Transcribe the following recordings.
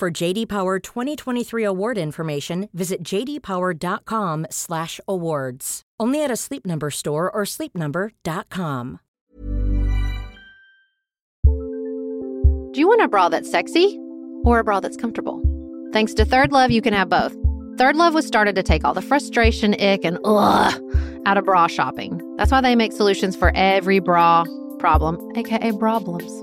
For JD Power 2023 award information, visit jdpower.com/awards. Only at a Sleep Number store or sleepnumber.com. Do you want a bra that's sexy or a bra that's comfortable? Thanks to Third Love, you can have both. Third Love was started to take all the frustration, ick, and ugh out of bra shopping. That's why they make solutions for every bra problem, aka problems.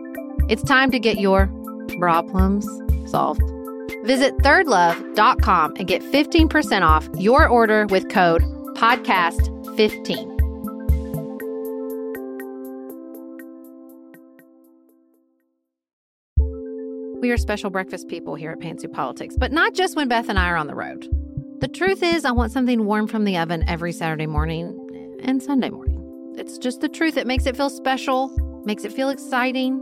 It's time to get your problems solved. Visit thirdlove.com and get 15% off your order with code podcast15. We are special breakfast people here at Pantsuit Politics, but not just when Beth and I are on the road. The truth is, I want something warm from the oven every Saturday morning and Sunday morning. It's just the truth. It makes it feel special, makes it feel exciting.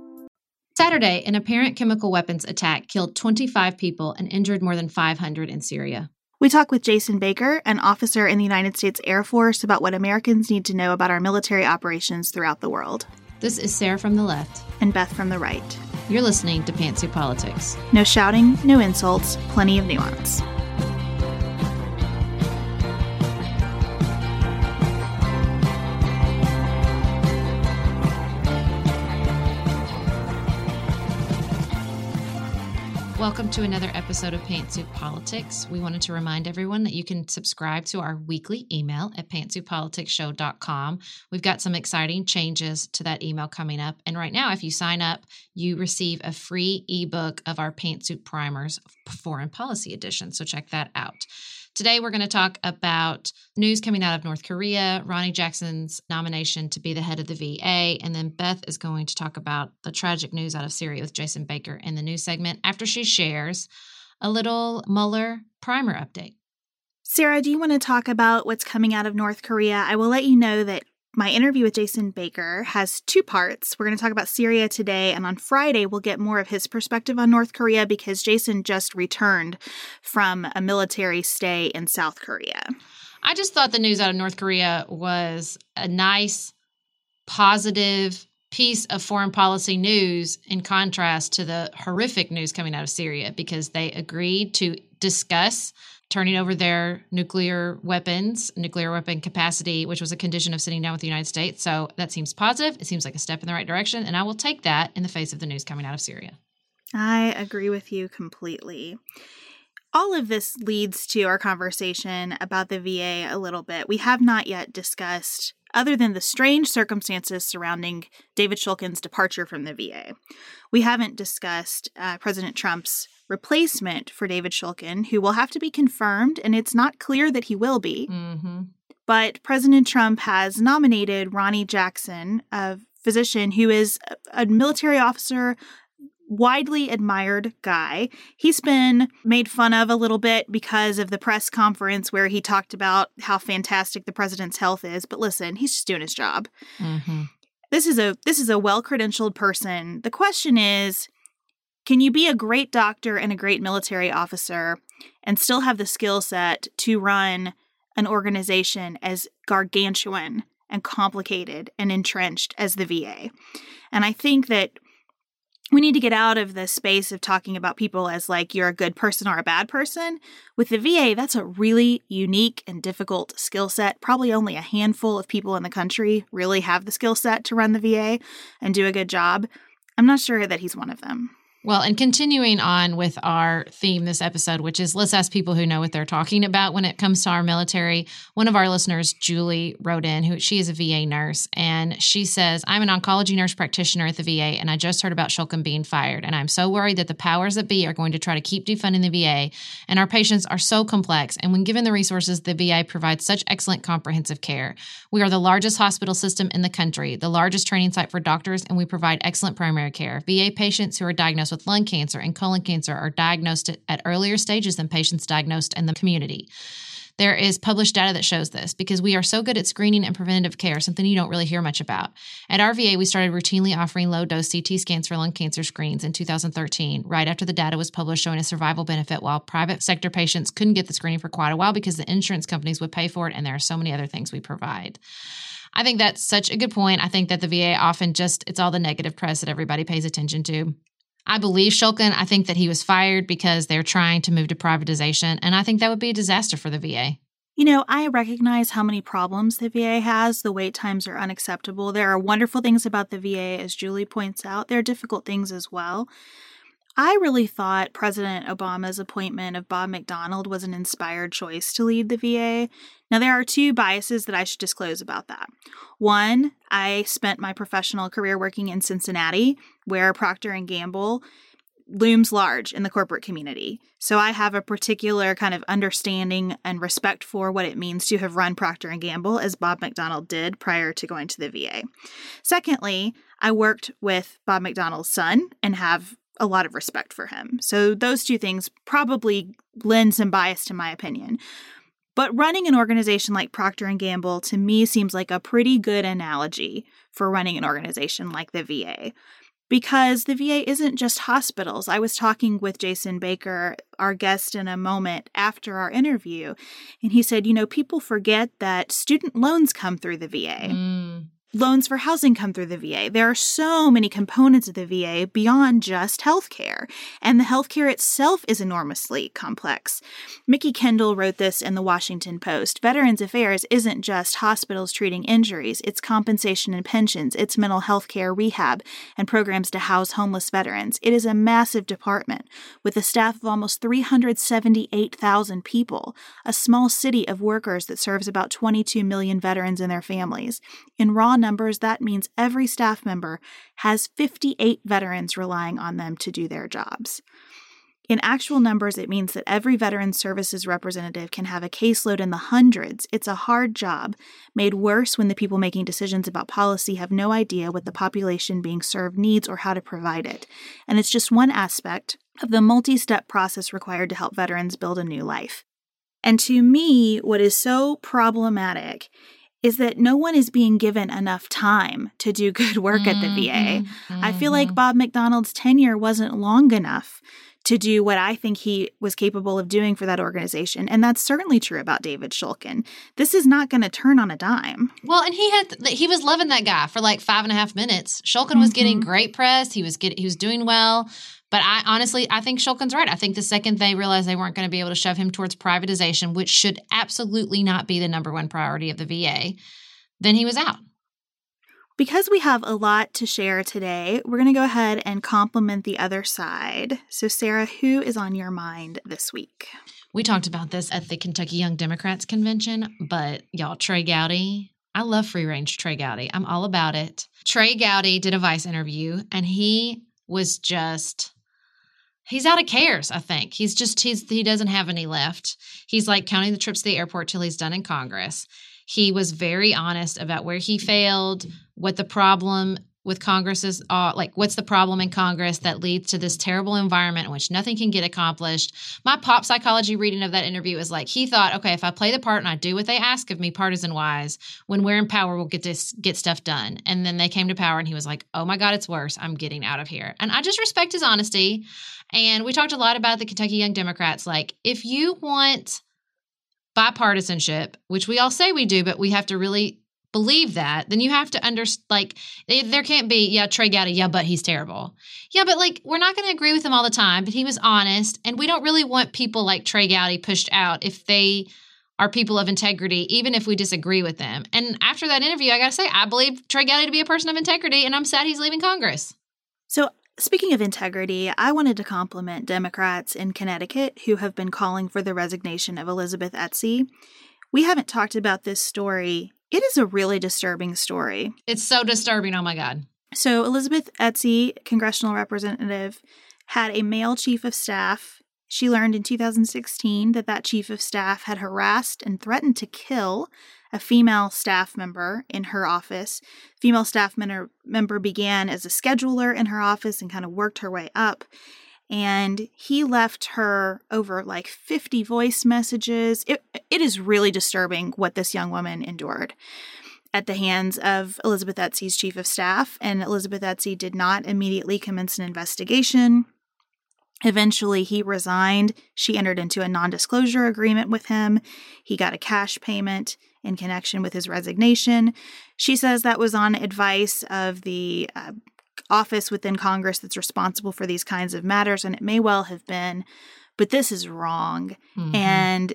Saturday, an apparent chemical weapons attack killed 25 people and injured more than 500 in Syria. We talk with Jason Baker, an officer in the United States Air Force, about what Americans need to know about our military operations throughout the world. This is Sarah from the left. And Beth from the right. You're listening to Pantsuit Politics. No shouting, no insults, plenty of nuance. Welcome to another episode of Pantsuit Politics. We wanted to remind everyone that you can subscribe to our weekly email at pantsuitpoliticsshow.com. We've got some exciting changes to that email coming up. And right now, if you sign up, you receive a free ebook of our Pantsuit Primers Foreign Policy Edition. So check that out. Today, we're going to talk about news coming out of North Korea, Ronny Jackson's nomination to be the head of the VA, and then Beth is going to talk about the tragic news out of Syria with Jason Baker in the news segment after she shares a little Mueller primer update. Sarah, do you want to talk about what's coming out of North Korea? I will let you know that my interview with Jason Baker has two parts. We're going to talk about Syria today, and on Friday, we'll get more of his perspective on North Korea because Jason just returned from a military stay in South Korea. I just thought the news out of North Korea was a nice, positive piece of foreign policy news in contrast to the horrific news coming out of Syria because they agreed to discuss turning over their nuclear weapons, nuclear weapon capacity, which was a condition of sitting down with the United States. So that seems positive. It seems like a step in the right direction. And I will take that in the face of the news coming out of Syria. I agree with you completely. All of this leads to our conversation about the VA a little bit. We have not yet discussed, other than the strange circumstances surrounding David Shulkin's departure from the VA, we haven't discussed uh, President Trump's replacement for David Shulkin, who will have to be confirmed, and it's not clear that he will be. Mm-hmm. But President Trump has nominated Ronny Jackson, a physician who is a military officer, widely admired guy. He's been made fun of a little bit because of the press conference where he talked about how fantastic the president's health is. But listen, he's just doing his job. Mm-hmm. This is a this is a well credentialed person. The question is, can you be a great doctor and a great military officer and still have the skill set to run an organization as gargantuan and complicated and entrenched as the VA? And I think that we need to get out of the space of talking about people as like you're a good person or a bad person. With the VA, that's a really unique and difficult skill set. Probably only a handful of people in the country really have the skill set to run the VA and do a good job. I'm not sure that he's one of them. Well, and continuing on with our theme this episode, which is let's ask people who know what they're talking about when it comes to our military. One of our listeners, Julie, wrote in who she is a VA nurse, and she says, I'm an oncology nurse practitioner at the VA, and I just heard about Shulkin being fired. And I'm so worried that the powers that be are going to try to keep defunding the VA. And our patients are so complex. And when given the resources, the VA provides such excellent comprehensive care. We are the largest hospital system in the country, the largest training site for doctors, and we provide excellent primary care. VA patients who are diagnosed with lung cancer and colon cancer are diagnosed at earlier stages than patients diagnosed in the community. There is published data that shows this because we are so good at screening and preventative care, something you don't really hear much about. At RVA, we started routinely offering low dose CT scans for lung cancer screens in 2013, right after the data was published showing a survival benefit, while private sector patients couldn't get the screening for quite a while because the insurance companies would pay for it, and there are so many other things we provide. I think that's such a good point. I think that the VA often just, it's all the negative press that everybody pays attention to. I believe Shulkin. I think that he was fired because they're trying to move to privatization. And I think that would be a disaster for the VA. You know, I recognize how many problems the VA has. The wait times are unacceptable. There are wonderful things about the VA, as Julie points out. There are difficult things as well. I really thought President Obama's appointment of Bob McDonald was an inspired choice to lead the VA. Now there are two biases that I should disclose about that. One, I spent my professional career working in Cincinnati, where Procter and Gamble looms large in the corporate community. So I have a particular kind of understanding and respect for what it means to have run Procter and Gamble as Bob McDonald did prior to going to the VA. Secondly, I worked with Bob McDonald's son and have a lot of respect for him. So those two things probably lend some bias to my opinion. But running an organization like Procter and Gamble to me seems like a pretty good analogy for running an organization like the VA. Because the VA isn't just hospitals. I was talking with Jason Baker, our guest, in a moment after our interview, and he said, You know, people forget that student loans come through the VA. Mm loans for housing come through the VA. There are so many components of the VA beyond just healthcare, and the healthcare itself is enormously complex. Mikki Kendall wrote this in the Washington Post. Veterans Affairs isn't just hospitals treating injuries, it's compensation and pensions, it's mental health care, rehab, and programs to house homeless veterans. It is a massive department with a staff of almost 378,000 people, a small city of workers that serves about 22 million veterans and their families. In raw numbers, that means every staff member has 58 veterans relying on them to do their jobs. In actual numbers, it means that every Veteran Services representative can have a caseload in the hundreds. It's a hard job, made worse when the people making decisions about policy have no idea what the population being served needs or how to provide it. And it's just one aspect of the multi step process required to help veterans build a new life. And to me, what is so problematic is that no one is being given enough time to do good work mm-hmm, at the VA. Mm-hmm. I feel like mm-hmm. Bob McDonald's tenure wasn't long enough to do what I think he was capable of doing for that organization. And that's certainly true about David Shulkin. This is not going to turn on a dime. Well, and he had he was loving that guy for like five and a half minutes. Shulkin was mm-hmm. getting great press. He was getting he was doing well. But I honestly, I think Shulkin's right. I think the second they realized they weren't going to be able to shove him towards privatization, which should absolutely not be the number one priority of the VA, then he was out. Because we have a lot to share today, we're going to go ahead and compliment the other side. So, Sarah, who is on your mind this week? We talked about this at the Kentucky Young Democrats convention, but y'all, Trey Gowdy, I love free range Trey Gowdy. I'm all about it. Trey Gowdy did a Vice interview and he was just he's out of cares i think. He's just he's he doesn't have any left. He's like counting the trips to the airport till he's done in congress. He was very honest about where he failed, what the problem with Congress is uh, like what's the problem in Congress that leads to this terrible environment in which nothing can get accomplished. My pop psychology reading of that interview is like he thought, okay, if I play the part and I do what they ask of me, partisan wise, when we're in power, we'll get this get stuff done. And then they came to power, and he was like, oh my god, it's worse. I'm getting out of here. And I just respect his honesty. And we talked a lot about the Kentucky Young Democrats. Like, if you want bipartisanship, which we all say we do, but we have to really believe that, then you have to understand, like, eh, there can't be, yeah, Trey Gowdy, yeah, but he's terrible. Yeah, but like, we're not going to agree with him all the time, but he was honest. And we don't really want people like Trey Gowdy pushed out if they are people of integrity, even if we disagree with them. And after that interview, I got to say, I believe Trey Gowdy to be a person of integrity, and I'm sad he's leaving Congress. So, Speaking of integrity, I wanted to compliment Democrats in Connecticut who have been calling for the resignation of Elizabeth Esty. We haven't talked about this story it is a really disturbing story. It's so disturbing. Oh my God. So, Elizabeth Esty, congressional representative, had a male chief of staff. She learned in 2016 that that chief of staff had harassed and threatened to kill a female staff member in her office. Female staff member began as a scheduler in her office and kind of worked her way up and he left her over like 50 voice messages. It, it is really disturbing what this young woman endured at the hands of Elizabeth Esty's chief of staff, and Elizabeth Esty did not immediately commence an investigation. Eventually, he resigned. She entered into a non disclosure agreement with him. He got a cash payment in connection with his resignation. She says that was on advice of the uh, office within Congress that's responsible for these kinds of matters, and it may well have been, but this is wrong. Mm-hmm. And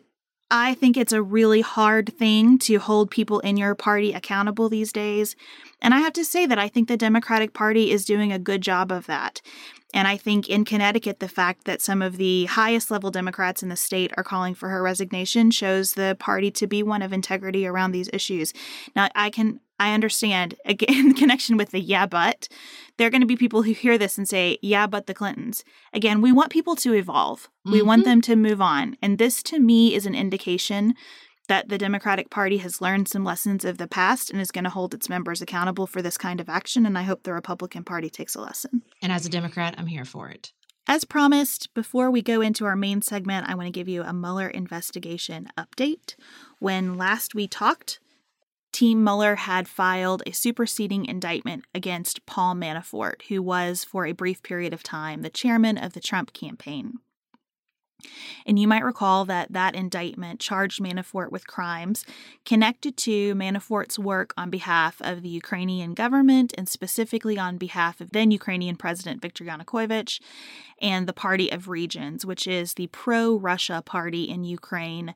I think it's a really hard thing to hold people in your party accountable these days. And I have to say that I think the Democratic Party is doing a good job of that. And I think in Connecticut, the fact that some of the highest level Democrats in the state are calling for her resignation shows the party to be one of integrity around these issues. Now, I can I understand again in connection with the yeah but there are going to be people who hear this and say yeah but the Clintons. Again, we want people to evolve. Mm-hmm. We want mm-hmm. them to move on. And this to me is an indication that the Democratic Party has learned some lessons of the past and is going to hold its members accountable for this kind of action and I hope the Republican Party takes a lesson. And as a Democrat, I'm here for it. As promised, before we go into our main segment, I want to give you a Mueller investigation update. When last we talked, Team Mueller had filed a superseding indictment against Paul Manafort, who was, for a brief period of time, the chairman of the Trump campaign. And you might recall that that indictment charged Manafort with crimes connected to Manafort's work on behalf of the Ukrainian government and specifically on behalf of then Ukrainian President Viktor Yanukovych and the Party of Regions, which is the pro Russia party in Ukraine.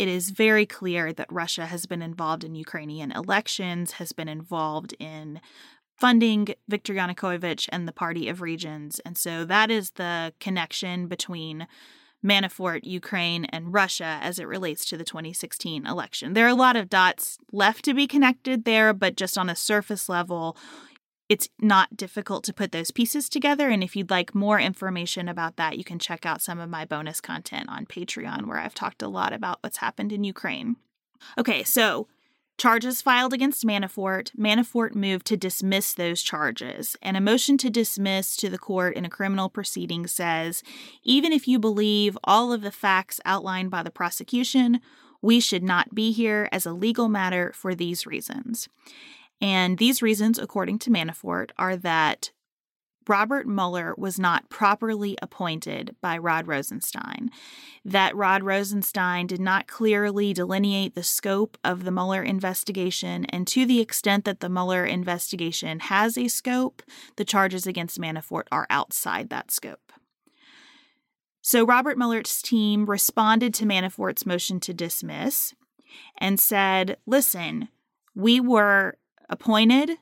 It is very clear that Russia has been involved in Ukrainian elections, has been involved in funding Viktor Yanukovych and the Party of Regions. And so that is the connection between Manafort, Ukraine, and Russia as it relates to the 2016 election. There are a lot of dots left to be connected there, but just on a surface level, it's not difficult to put those pieces together. And if you'd like more information about that, you can check out some of my bonus content on Patreon, where I've talked a lot about what's happened in Ukraine. Okay, so Charges filed against Manafort. Manafort moved to dismiss those charges. And a motion to dismiss to the court in a criminal proceeding says even if you believe all of the facts outlined by the prosecution, we should not be here as a legal matter for these reasons. And these reasons, according to Manafort, are that Robert Mueller was not properly appointed by Rod Rosenstein, that Rod Rosenstein did not clearly delineate the scope of the Mueller investigation, and to the extent that the Mueller investigation has a scope, the charges against Manafort are outside that scope. So Robert Mueller's team responded to Manafort's motion to dismiss and said, listen, we were appointed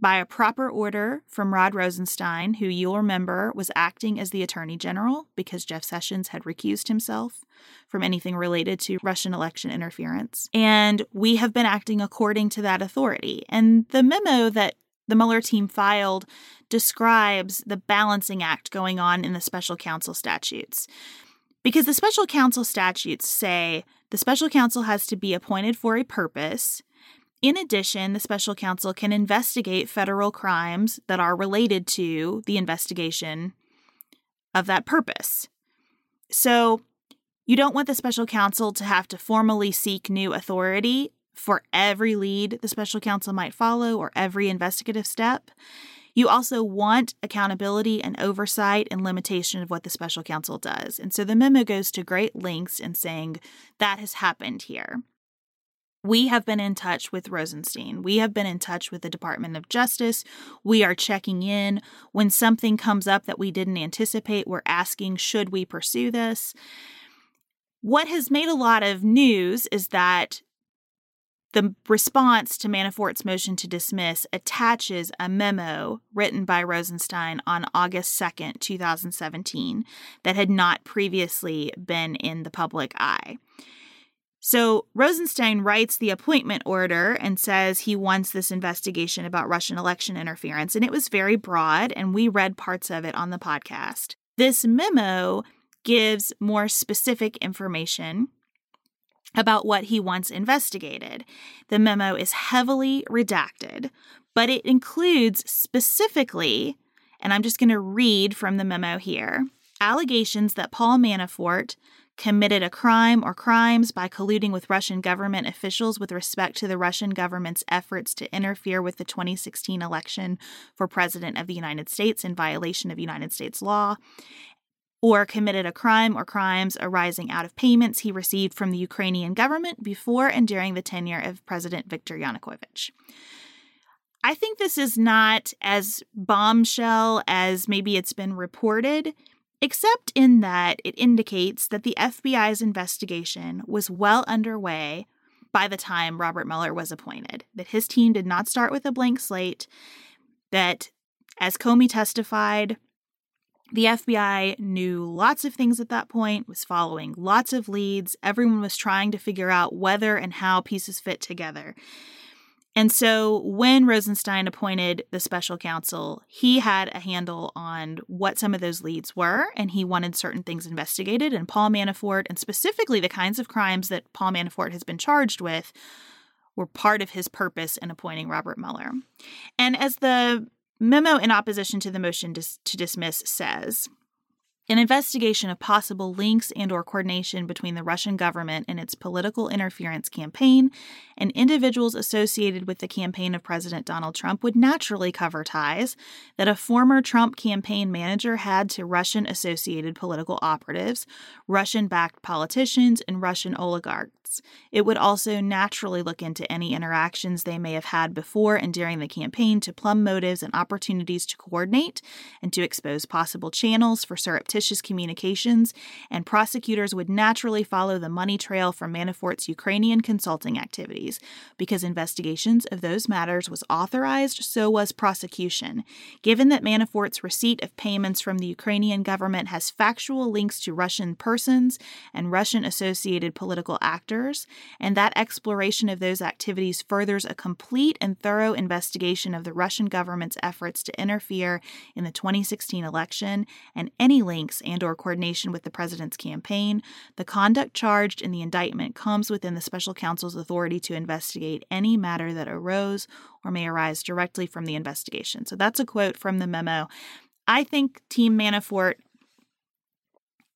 by a proper order from Rod Rosenstein, who you'll remember was acting as the Attorney General because Jeff Sessions had recused himself from anything related to Russian election interference. And we have been acting according to that authority. And the memo that the Mueller team filed describes the balancing act going on in the special counsel statutes. Because the special counsel statutes say The special counsel has to be appointed for a purpose. In addition, the special counsel can investigate federal crimes that are related to the investigation of that purpose. So, you don't want the special counsel to have to formally seek new authority for every lead the special counsel might follow or every investigative step. You also want accountability and oversight and limitation of what the special counsel does. And so the memo goes to great lengths in saying that has happened here. We have been in touch with Rosenstein. We have been in touch with the Department of Justice. We are checking in. When something comes up that we didn't anticipate, we're asking, should we pursue this? What has made a lot of news is that the response to Manafort's motion to dismiss attaches a memo written by Rosenstein on August 2nd, 2017, that had not previously been in the public eye. So Rosenstein writes the appointment order and says he wants this investigation about Russian election interference, and it was very broad, and we read parts of it on the podcast. This memo gives more specific information about what he wants investigated. The memo is heavily redacted, but it includes specifically, and I'm just going to read from the memo here allegations that Paul Manafort committed a crime or crimes by colluding with Russian government officials with respect to the Russian government's efforts to interfere with the 2016 election for President of the United States in violation of United States law, or committed a crime or crimes arising out of payments he received from the Ukrainian government before and during the tenure of President Viktor Yanukovych. I think this is not as bombshell as maybe it's been reported, except in that it indicates that the FBI's investigation was well underway by the time Robert Mueller was appointed, that his team did not start with a blank slate, that, as Comey testified, the FBI knew lots of things at that point, was following lots of leads. Everyone was trying to figure out whether and how pieces fit together. And so when Rosenstein appointed the special counsel, he had a handle on what some of those leads were, and he wanted certain things investigated. And Paul Manafort, and specifically the kinds of crimes that Paul Manafort has been charged with, were part of his purpose in appointing Robert Mueller. And as the memo in opposition to the motion dis- to dismiss says an investigation of possible links and or coordination between the Russian government and its political interference campaign and individuals associated with the campaign of President Donald Trump would naturally cover ties that a former Trump campaign manager had to Russian associated political operatives, Russian backed politicians, and Russian oligarchs. It would also naturally look into any interactions they may have had before and during the campaign to plumb motives and opportunities to coordinate and to expose possible channels for surreptitious communications, and prosecutors would naturally follow the money trail from Manafort's Ukrainian consulting activities. Because investigations of those matters was authorized, so was prosecution. Given that Manafort's receipt of payments from the Ukrainian government has factual links to Russian persons and Russian associated political actors, and that exploration of those activities furthers a complete and thorough investigation of the Russian government's efforts to interfere in the 2016 election and any links and or coordination with the president's campaign. The conduct charged in the indictment comes within the special counsel's authority to investigate any matter that arose or may arise directly from the investigation. So that's a quote from the memo. I think Team Manafort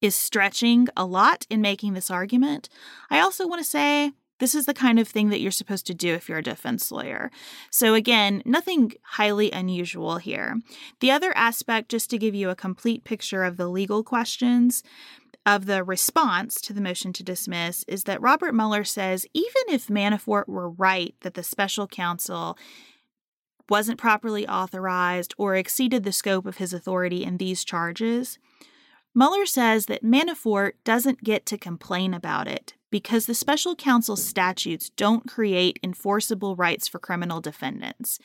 is stretching a lot in making this argument. I also want to say this is the kind of thing that you're supposed to do if you're a defense lawyer. So, again, nothing highly unusual here. The other aspect, just to give you a complete picture of the legal questions of the response to the motion to dismiss, is that Robert Mueller says even if Manafort were right that the special counsel wasn't properly authorized or exceeded the scope of his authority in these charges, Mueller says that Manafort doesn't get to complain about it because the special counsel statutes don't create enforceable rights for criminal defendants.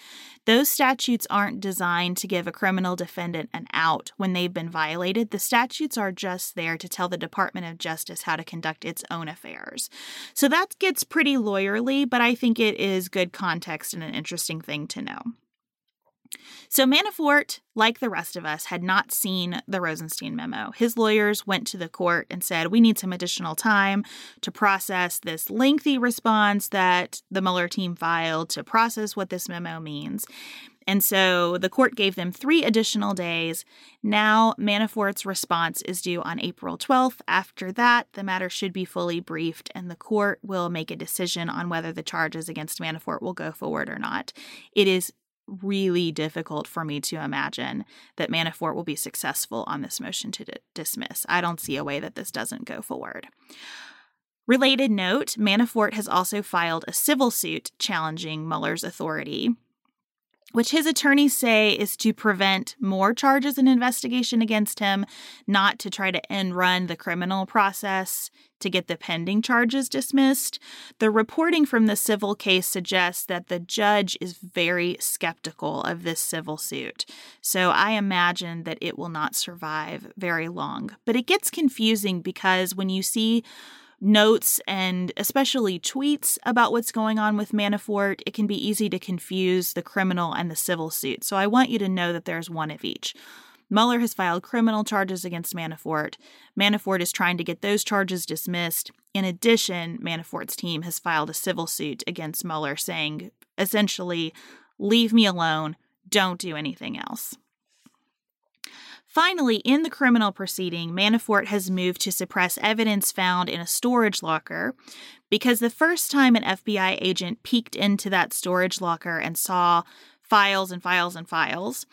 Those statutes aren't designed to give a criminal defendant an out when they've been violated. The statutes are just there to tell the Department of Justice how to conduct its own affairs. So that gets pretty lawyerly, but I think it is good context and an interesting thing to know. So Manafort, like the rest of us, had not seen the Rosenstein memo. His lawyers went to the court and said, We need some additional time to process this lengthy response that the Mueller team filed to process what this memo means. And so the court gave them three additional days. Now, Manafort's response is due on April 12th. After that, the matter should be fully briefed, and the court will make a decision on whether the charges against Manafort will go forward or not. It is really difficult for me to imagine that Manafort will be successful on this motion to d- dismiss. I don't see a way that this doesn't go forward. Related note Manafort has also filed a civil suit challenging Mueller's authority which his attorneys say is to prevent more charges and investigation against him, not to try to end run the criminal process to get the pending charges dismissed. The reporting from the civil case suggests that the judge is very skeptical of this civil suit. So I imagine that it will not survive very long. But it gets confusing because when you see notes and especially tweets about what's going on with Manafort, it can be easy to confuse the criminal and the civil suit. So I want you to know that there's one of each. Mueller has filed criminal charges against Manafort. Manafort is trying to get those charges dismissed. In addition, Manafort's team has filed a civil suit against Mueller saying, essentially, leave me alone, don't do anything else. Finally, in the criminal proceeding, Manafort has moved to suppress evidence found in a storage locker because the first time an FBI agent peeked into that storage locker and saw files and files and files,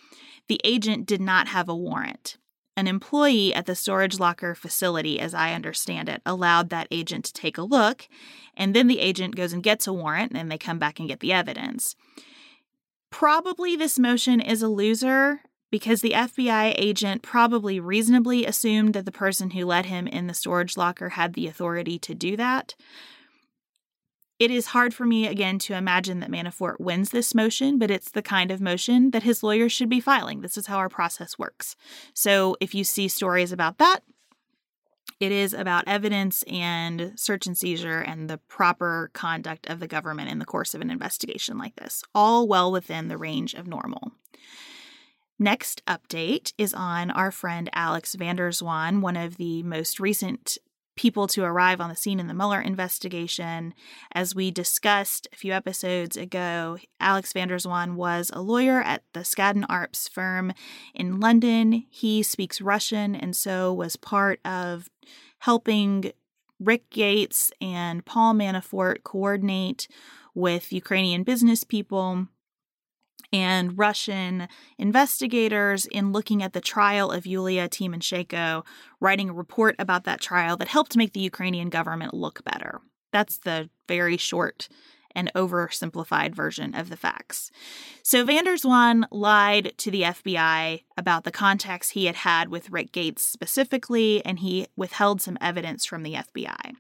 the agent did not have a warrant. An employee at the storage locker facility, as I understand it, allowed that agent to take a look, and then the agent goes and gets a warrant, and they come back and get the evidence. Probably this motion is a loser because the FBI agent probably reasonably assumed that the person who let him in the storage locker had the authority to do that. It is hard for me, again, to imagine that Manafort wins this motion, but it's the kind of motion that his lawyers should be filing. This is how our process works. So if you see stories about that, it is about evidence and search and seizure and the proper conduct of the government in the course of an investigation like this, all well within the range of normal. Next update is on our friend Alex van der Zwaan, one of the most recent people to arrive on the scene in the Mueller investigation. As we discussed a few episodes ago, Alex van der Zwaan was a lawyer at the Skadden Arps firm in London. He speaks Russian and so was part of helping Rick Gates and Paul Manafort coordinate with Ukrainian business people and Russian investigators in looking at the trial of Yulia Tymoshenko, writing a report about that trial that helped make the Ukrainian government look better. That's the very short and oversimplified version of the facts. So van lied to the FBI about the contacts he had had with Rick Gates specifically, and he withheld some evidence from the FBI.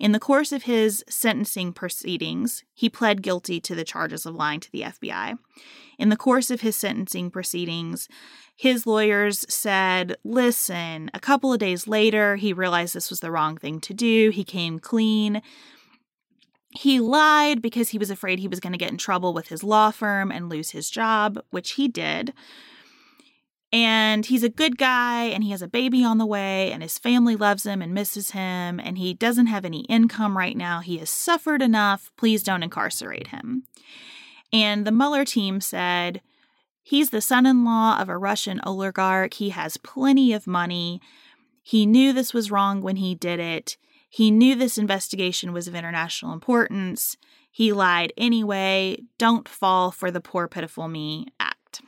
In the course of his sentencing proceedings, he pled guilty to the charges of lying to the FBI. In the course of his sentencing proceedings, his lawyers said, listen, a couple of days later, he realized this was the wrong thing to do. He came clean. He lied because he was afraid he was going to get in trouble with his law firm and lose his job, which he did. And he's a good guy and he has a baby on the way and his family loves him and misses him and he doesn't have any income right now. He has suffered enough. Please don't incarcerate him. And the Mueller team said, He's the son in law of a Russian oligarch. He has plenty of money. He knew this was wrong when he did it. He knew this investigation was of international importance. He lied anyway. Don't fall for the poor, pitiful me act.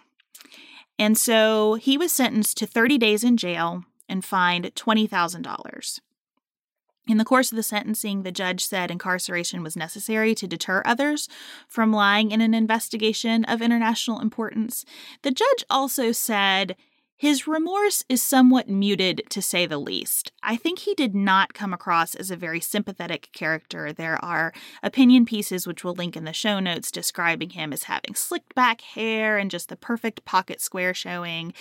And so he was sentenced to 30 days in jail and fined $20,000. In the course of the sentencing, the judge said incarceration was necessary to deter others from lying in an investigation of international importance. The judge also said His remorse is somewhat muted, to say the least. I think he did not come across as a very sympathetic character. There are opinion pieces, which we'll link in the show notes, describing him as having slicked back hair and just the perfect pocket square showing.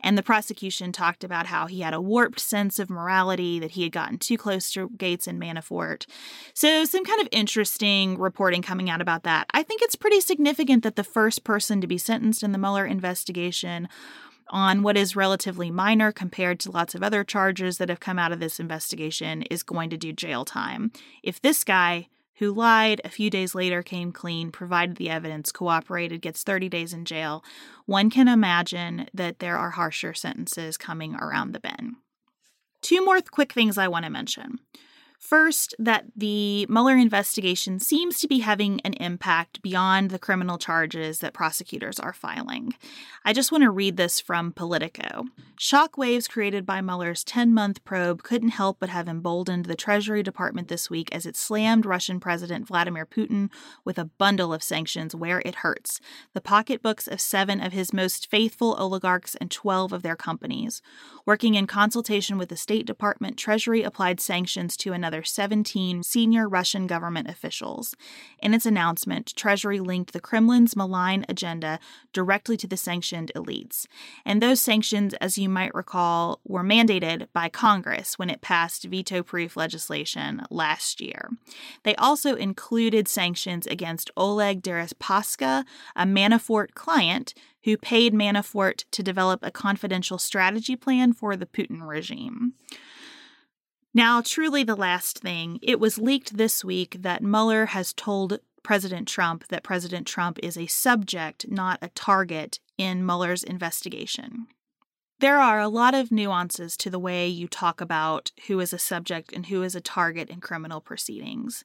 And the prosecution talked about how he had a warped sense of morality, that he had gotten too close to Gates and Manafort. So, some kind of interesting reporting coming out about that. I think it's pretty significant that the first person to be sentenced in the Mueller investigation on what is relatively minor compared to lots of other charges that have come out of this investigation is going to do jail time. If this guy who lied a few days later came clean, provided the evidence, cooperated, gets 30 days in jail, one can imagine that there are harsher sentences coming around the bend. Two more quick things I want to mention. First, that the Mueller investigation seems to be having an impact beyond the criminal charges that prosecutors are filing. I just want to read this from Politico. Shockwaves created by Mueller's 10 month probe couldn't help but have emboldened the Treasury Department this week as it slammed Russian President Vladimir Putin with a bundle of sanctions where it hurts the pocketbooks of seven of his most faithful oligarchs and 12 of their companies. Working in consultation with the State Department, Treasury applied sanctions to another another 17 senior Russian government officials. In its announcement, Treasury linked the Kremlin's malign agenda directly to the sanctioned elites. And those sanctions, as you might recall, were mandated by Congress when it passed veto proof legislation last year. They also included sanctions against Oleg Deripaska, a Manafort client who paid Manafort to develop a confidential strategy plan for the Putin regime. Now, truly the last thing, it was leaked this week that Mueller has told President Trump that President Trump is a subject, not a target, in Mueller's investigation. There are a lot of nuances to the way you talk about who is a subject and who is a target in criminal proceedings.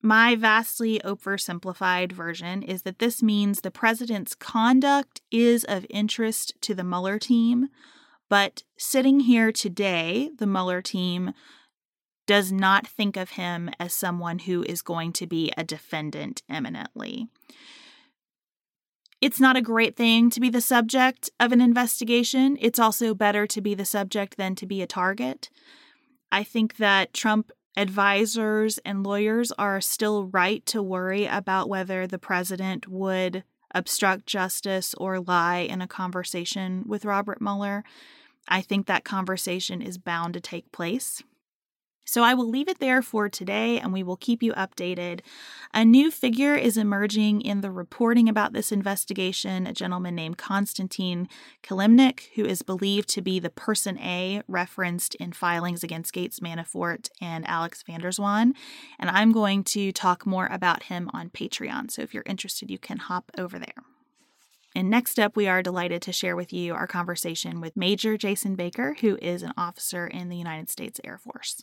My vastly oversimplified version is that this means the president's conduct is of interest to the Mueller team, but sitting here today, the Mueller team does not think of him as someone who is going to be a defendant eminently. It's not a great thing to be the subject of an investigation. It's also better to be the subject than to be a target. I think that Trump advisors and lawyers are still right to worry about whether the president would obstruct justice or lie in a conversation with Robert Mueller. I think that conversation is bound to take place. So I will leave it there for today and we will keep you updated. A new figure is emerging in the reporting about this investigation, a gentleman named Konstantin Kilimnik, who is believed to be the person A referenced in filings against Gates Manafort and Alex van der Zwaan. And I'm going to talk more about him on Patreon. So if you're interested, you can hop over there. And next up, we are delighted to share with you our conversation with Major Jason Baker, who is an officer in the United States Air Force.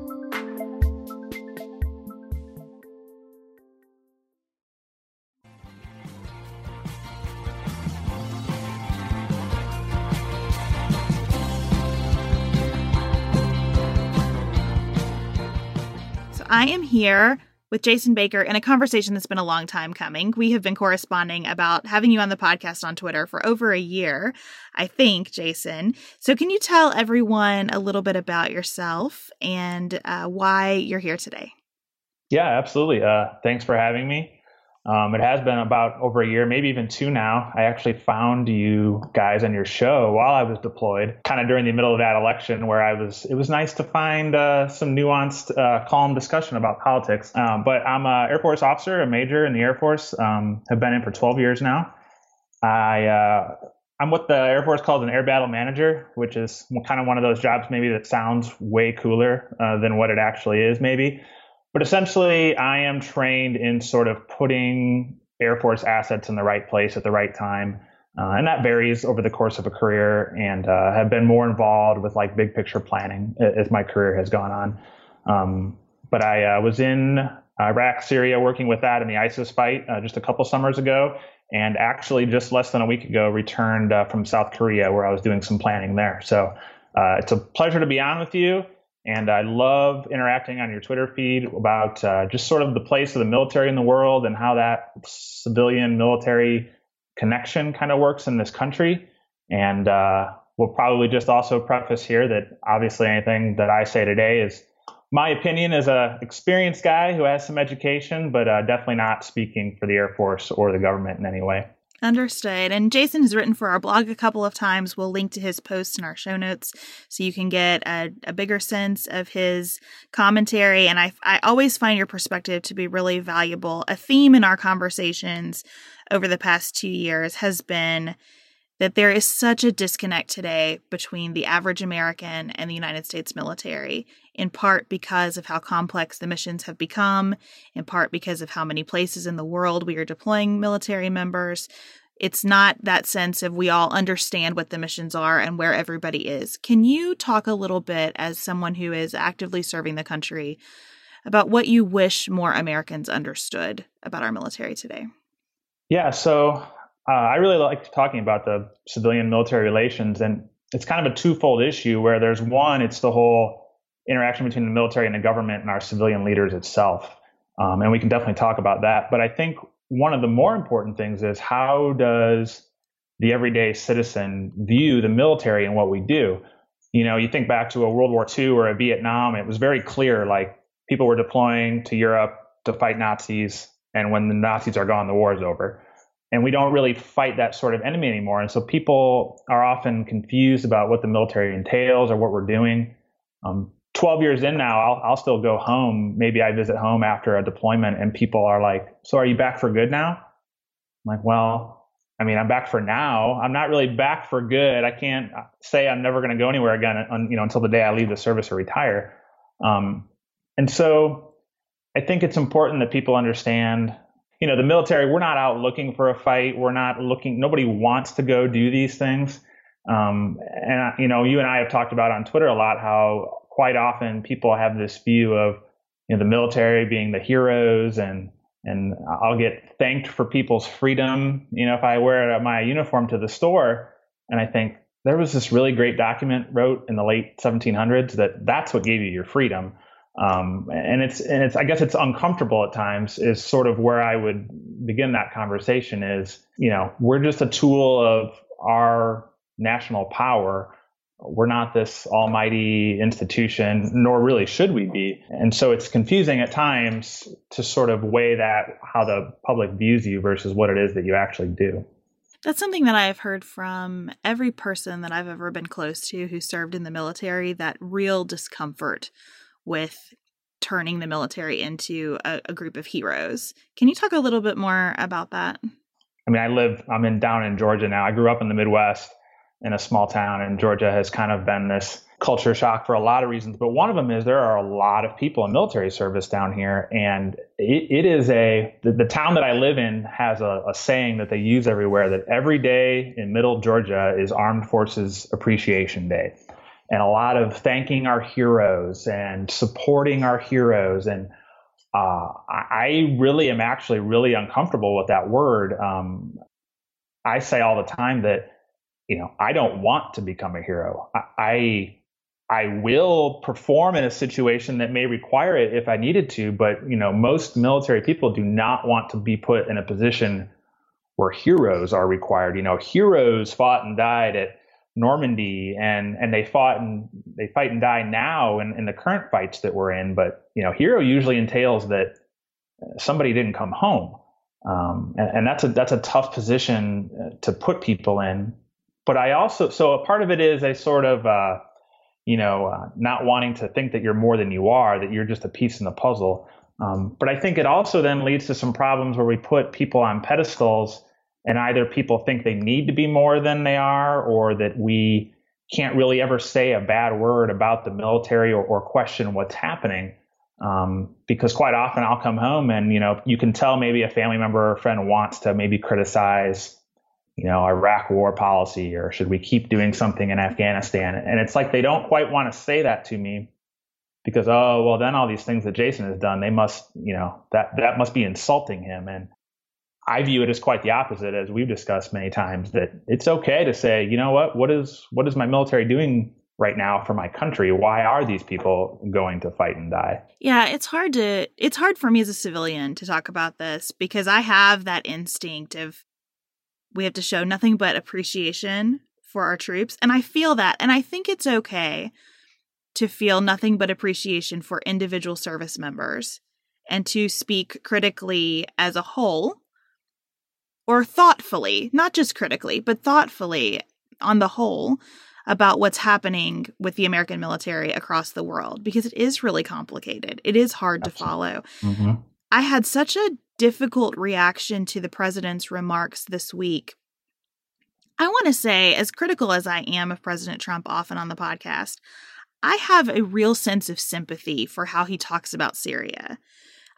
I am here with Jason Baker in a conversation that's been a long time coming. We have been corresponding about having you on the podcast on Twitter for over a year, I think, Jason. So, can you tell everyone a little bit about yourself and uh, why you're here today? Yeah, absolutely. Uh, thanks for having me. Um, it has been about over a year, maybe even two now. I actually found you guys on your show while I was deployed, kind of during the middle of that election, where I was. It was nice to find uh, some nuanced, uh, calm discussion about politics. Um, but I'm an Air Force officer, a major in the Air Force. Um, have been in for 12 years now. I uh, I'm what the Air Force calls an air battle manager, which is kind of one of those jobs maybe that sounds way cooler uh, than what it actually is, maybe. But essentially, I am trained in sort of putting Air Force assets in the right place at the right time. Uh, and that varies over the course of a career and uh, have been more involved with like big picture planning as my career has gone on. Um, but I uh, was in Iraq, Syria, working with that in the ISIS fight uh, just a couple summers ago. And actually, just less than a week ago, returned uh, from South Korea where I was doing some planning there. So uh, it's a pleasure to be on with you. And I love interacting on your Twitter feed about uh, just sort of the place of the military in the world and how that civilian military connection kind of works in this country. And uh, we'll probably just also preface here that obviously anything that I say today is my opinion as a experienced guy who has some education, but uh, definitely not speaking for the Air Force or the government in any way. Understood. And Jason has written for our blog a couple of times. We'll link to his posts in our show notes so you can get a, a bigger sense of his commentary. And I, I always find your perspective to be really valuable. A theme in our conversations over the past two years has been that there is such a disconnect today between the average American and the United States military, in part because of how complex the missions have become, in part because of how many places in the world we are deploying military members. It's not that sense of we all understand what the missions are and where everybody is. Can you talk a little bit, as someone who is actively serving the country, about what you wish more Americans understood about our military today? Yeah, so uh, I really like talking about the civilian military relations, and it's kind of a twofold issue where there's one, it's the whole interaction between the military and the government and our civilian leaders itself. Um, and we can definitely talk about that. But I think one of the more important things is how does the everyday citizen view the military and what we do? You know, you think back to a World War II or a Vietnam, it was very clear like people were deploying to Europe to fight Nazis, and when the Nazis are gone, the war is over and we don't really fight that sort of enemy anymore. And so people are often confused about what the military entails or what we're doing. Um, 12 years in now, I'll, I'll still go home. Maybe I visit home after a deployment, and people are like, "So are you back for good now?" I'm like, "Well, I mean, I'm back for now. I'm not really back for good. I can't say I'm never going to go anywhere again, on, you know, until the day I leave the service or retire. Um, and so, I think it's important that people understand. You know, the military. We're not out looking for a fight. We're not looking. Nobody wants to go do these things. Um, and you know, you and I have talked about on Twitter a lot how quite often people have this view of you know the military being the heroes and and I'll get thanked for people's freedom. You know, if I wear my uniform to the store, and I think there was this really great document wrote in the late 1700s that that's what gave you your freedom. Um, and it's and it's I guess it's uncomfortable at times. Is sort of where I would begin that conversation. Is you know we're just a tool of our national power we're not this almighty institution, nor really should we be. And so it's confusing at times to sort of weigh that, how the public views you versus what it is that you actually do. That's something that I've heard from every person that I've ever been close to who served in the military that real discomfort with turning the military into a, a group of heroes. Can you talk a little bit more about that? I mean, I live, I'm in down in Georgia now. I grew up in the Midwest in a small town, and Georgia has kind of been this culture shock for a lot of reasons. But one of them is there are a lot of people in military service down here, and it, it is a the, the, town that I live in has a, a saying that they use everywhere that every day in Middle Georgia is Armed Forces Appreciation Day, and a lot of thanking our heroes and supporting our heroes and uh, I really am actually really uncomfortable with that word. Um, I say all the time that you know, I don't want to become a hero. I, I will perform in a situation that may require it if I needed to, but you know, most military people do not want to be put in a position where heroes are required. You know, heroes fought and died at Normandy and and they fought and they fight and die now in, in the current fights that we're in. But you know, hero usually entails that somebody didn't come home. Um, and, and, that's a that's a tough position uh, to put people in but I also so a part of it is a sort of uh, you know uh, not wanting to think that you're more than you are, that you're just a piece in the puzzle. Um, but I think it also then leads to some problems where we put people on pedestals, and either people think they need to be more than they are, or that we can't really ever say a bad word about the military or, or question what's happening. Um, because quite often I'll come home and you know you can tell maybe a family member or friend wants to maybe criticize you know, Iraq war policy or should we keep doing something in Afghanistan? And it's like they don't quite want to say that to me because oh well then all these things that Jason has done they must you know that that must be insulting him. And I view it as quite the opposite as we've discussed many times that it's okay to say you know what what is what is my military doing right now for my country? Why are these people going to fight and die? Yeah it's hard to it's hard for me as a civilian to talk about this because i have that instinct of we have to show nothing but appreciation for our troops. And I feel that. And I think it's okay to feel nothing but appreciation for individual service members and to speak critically as a whole or thoughtfully, not just critically, but thoughtfully on the whole about what's happening with the American military across the world because it is really complicated. It is hard Absolutely. to follow. Mm-hmm. I had such a difficult reaction to the president's remarks this week. I want to say, as critical as I am of President Trump often on the podcast, I have a real sense of sympathy for how he talks about Syria.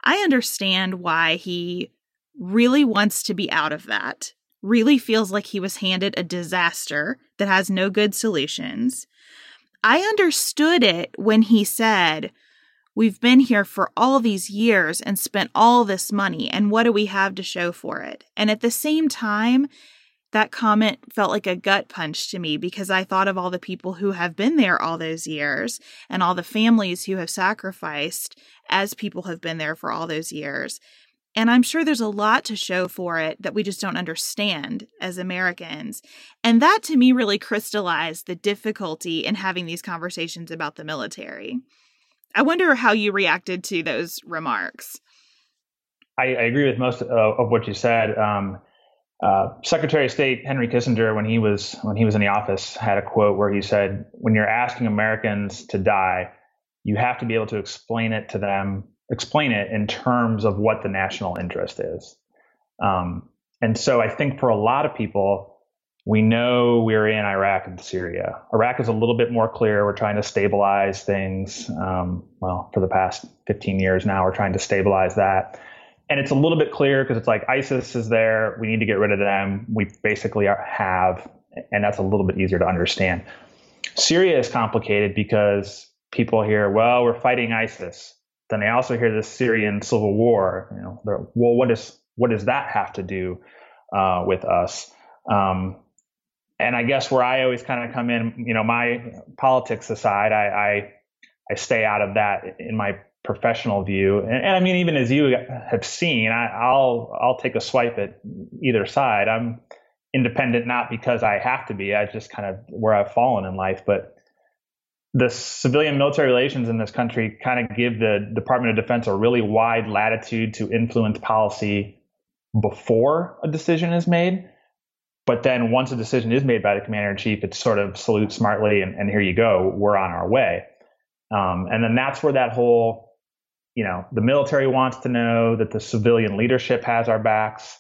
I understand why he really wants to be out of that, really feels like he was handed a disaster that has no good solutions. I understood it when he said, We've been here for all these years and spent all this money, and what do we have to show for it? And at the same time, that comment felt like a gut punch to me because I thought of all the people who have been there all those years and all the families who have sacrificed as people have been there for all those years. And I'm sure there's a lot to show for it that we just don't understand as Americans. And that to me really crystallized the difficulty in having these conversations about the military. I wonder how you reacted to those remarks. I, I agree with most of, of what you said. Um, uh, Secretary of State Henry Kissinger, when he was when he was in the office, had a quote where he said, "When you're asking Americans to die, you have to be able to explain it to them, explain it in terms of what the national interest is." Um, And so I think for a lot of people, we know we're in Iraq and Syria. Iraq is a little bit more clear. We're trying to stabilize things. Um, well, for the past 15 years now, we're trying to stabilize that. And it's a little bit clear because it's like ISIS is there. We need to get rid of them. We basically have, and that's a little bit easier to understand. Syria is complicated because people hear, well, we're fighting ISIS. Then they also hear the Syrian civil war. You know, well, what does what does that have to do uh, with us? Um, and I guess where I always kind of come in, you know, my politics aside, I, I, I stay out of that in my professional view. And, and I mean, even as you have seen, I, will I'll take a swipe at either side. I'm independent not because I have to be. I just kind of where I've fallen in life, but the civilian military relations in this country kind of give the Department of Defense a really wide latitude to influence policy before a decision is made. But then once a decision is made by the commander in chief, it's sort of salute smartly and, and here you go, we're on our way. Um, and then that's where that whole, you know, the military wants to know that the civilian leadership has our backs.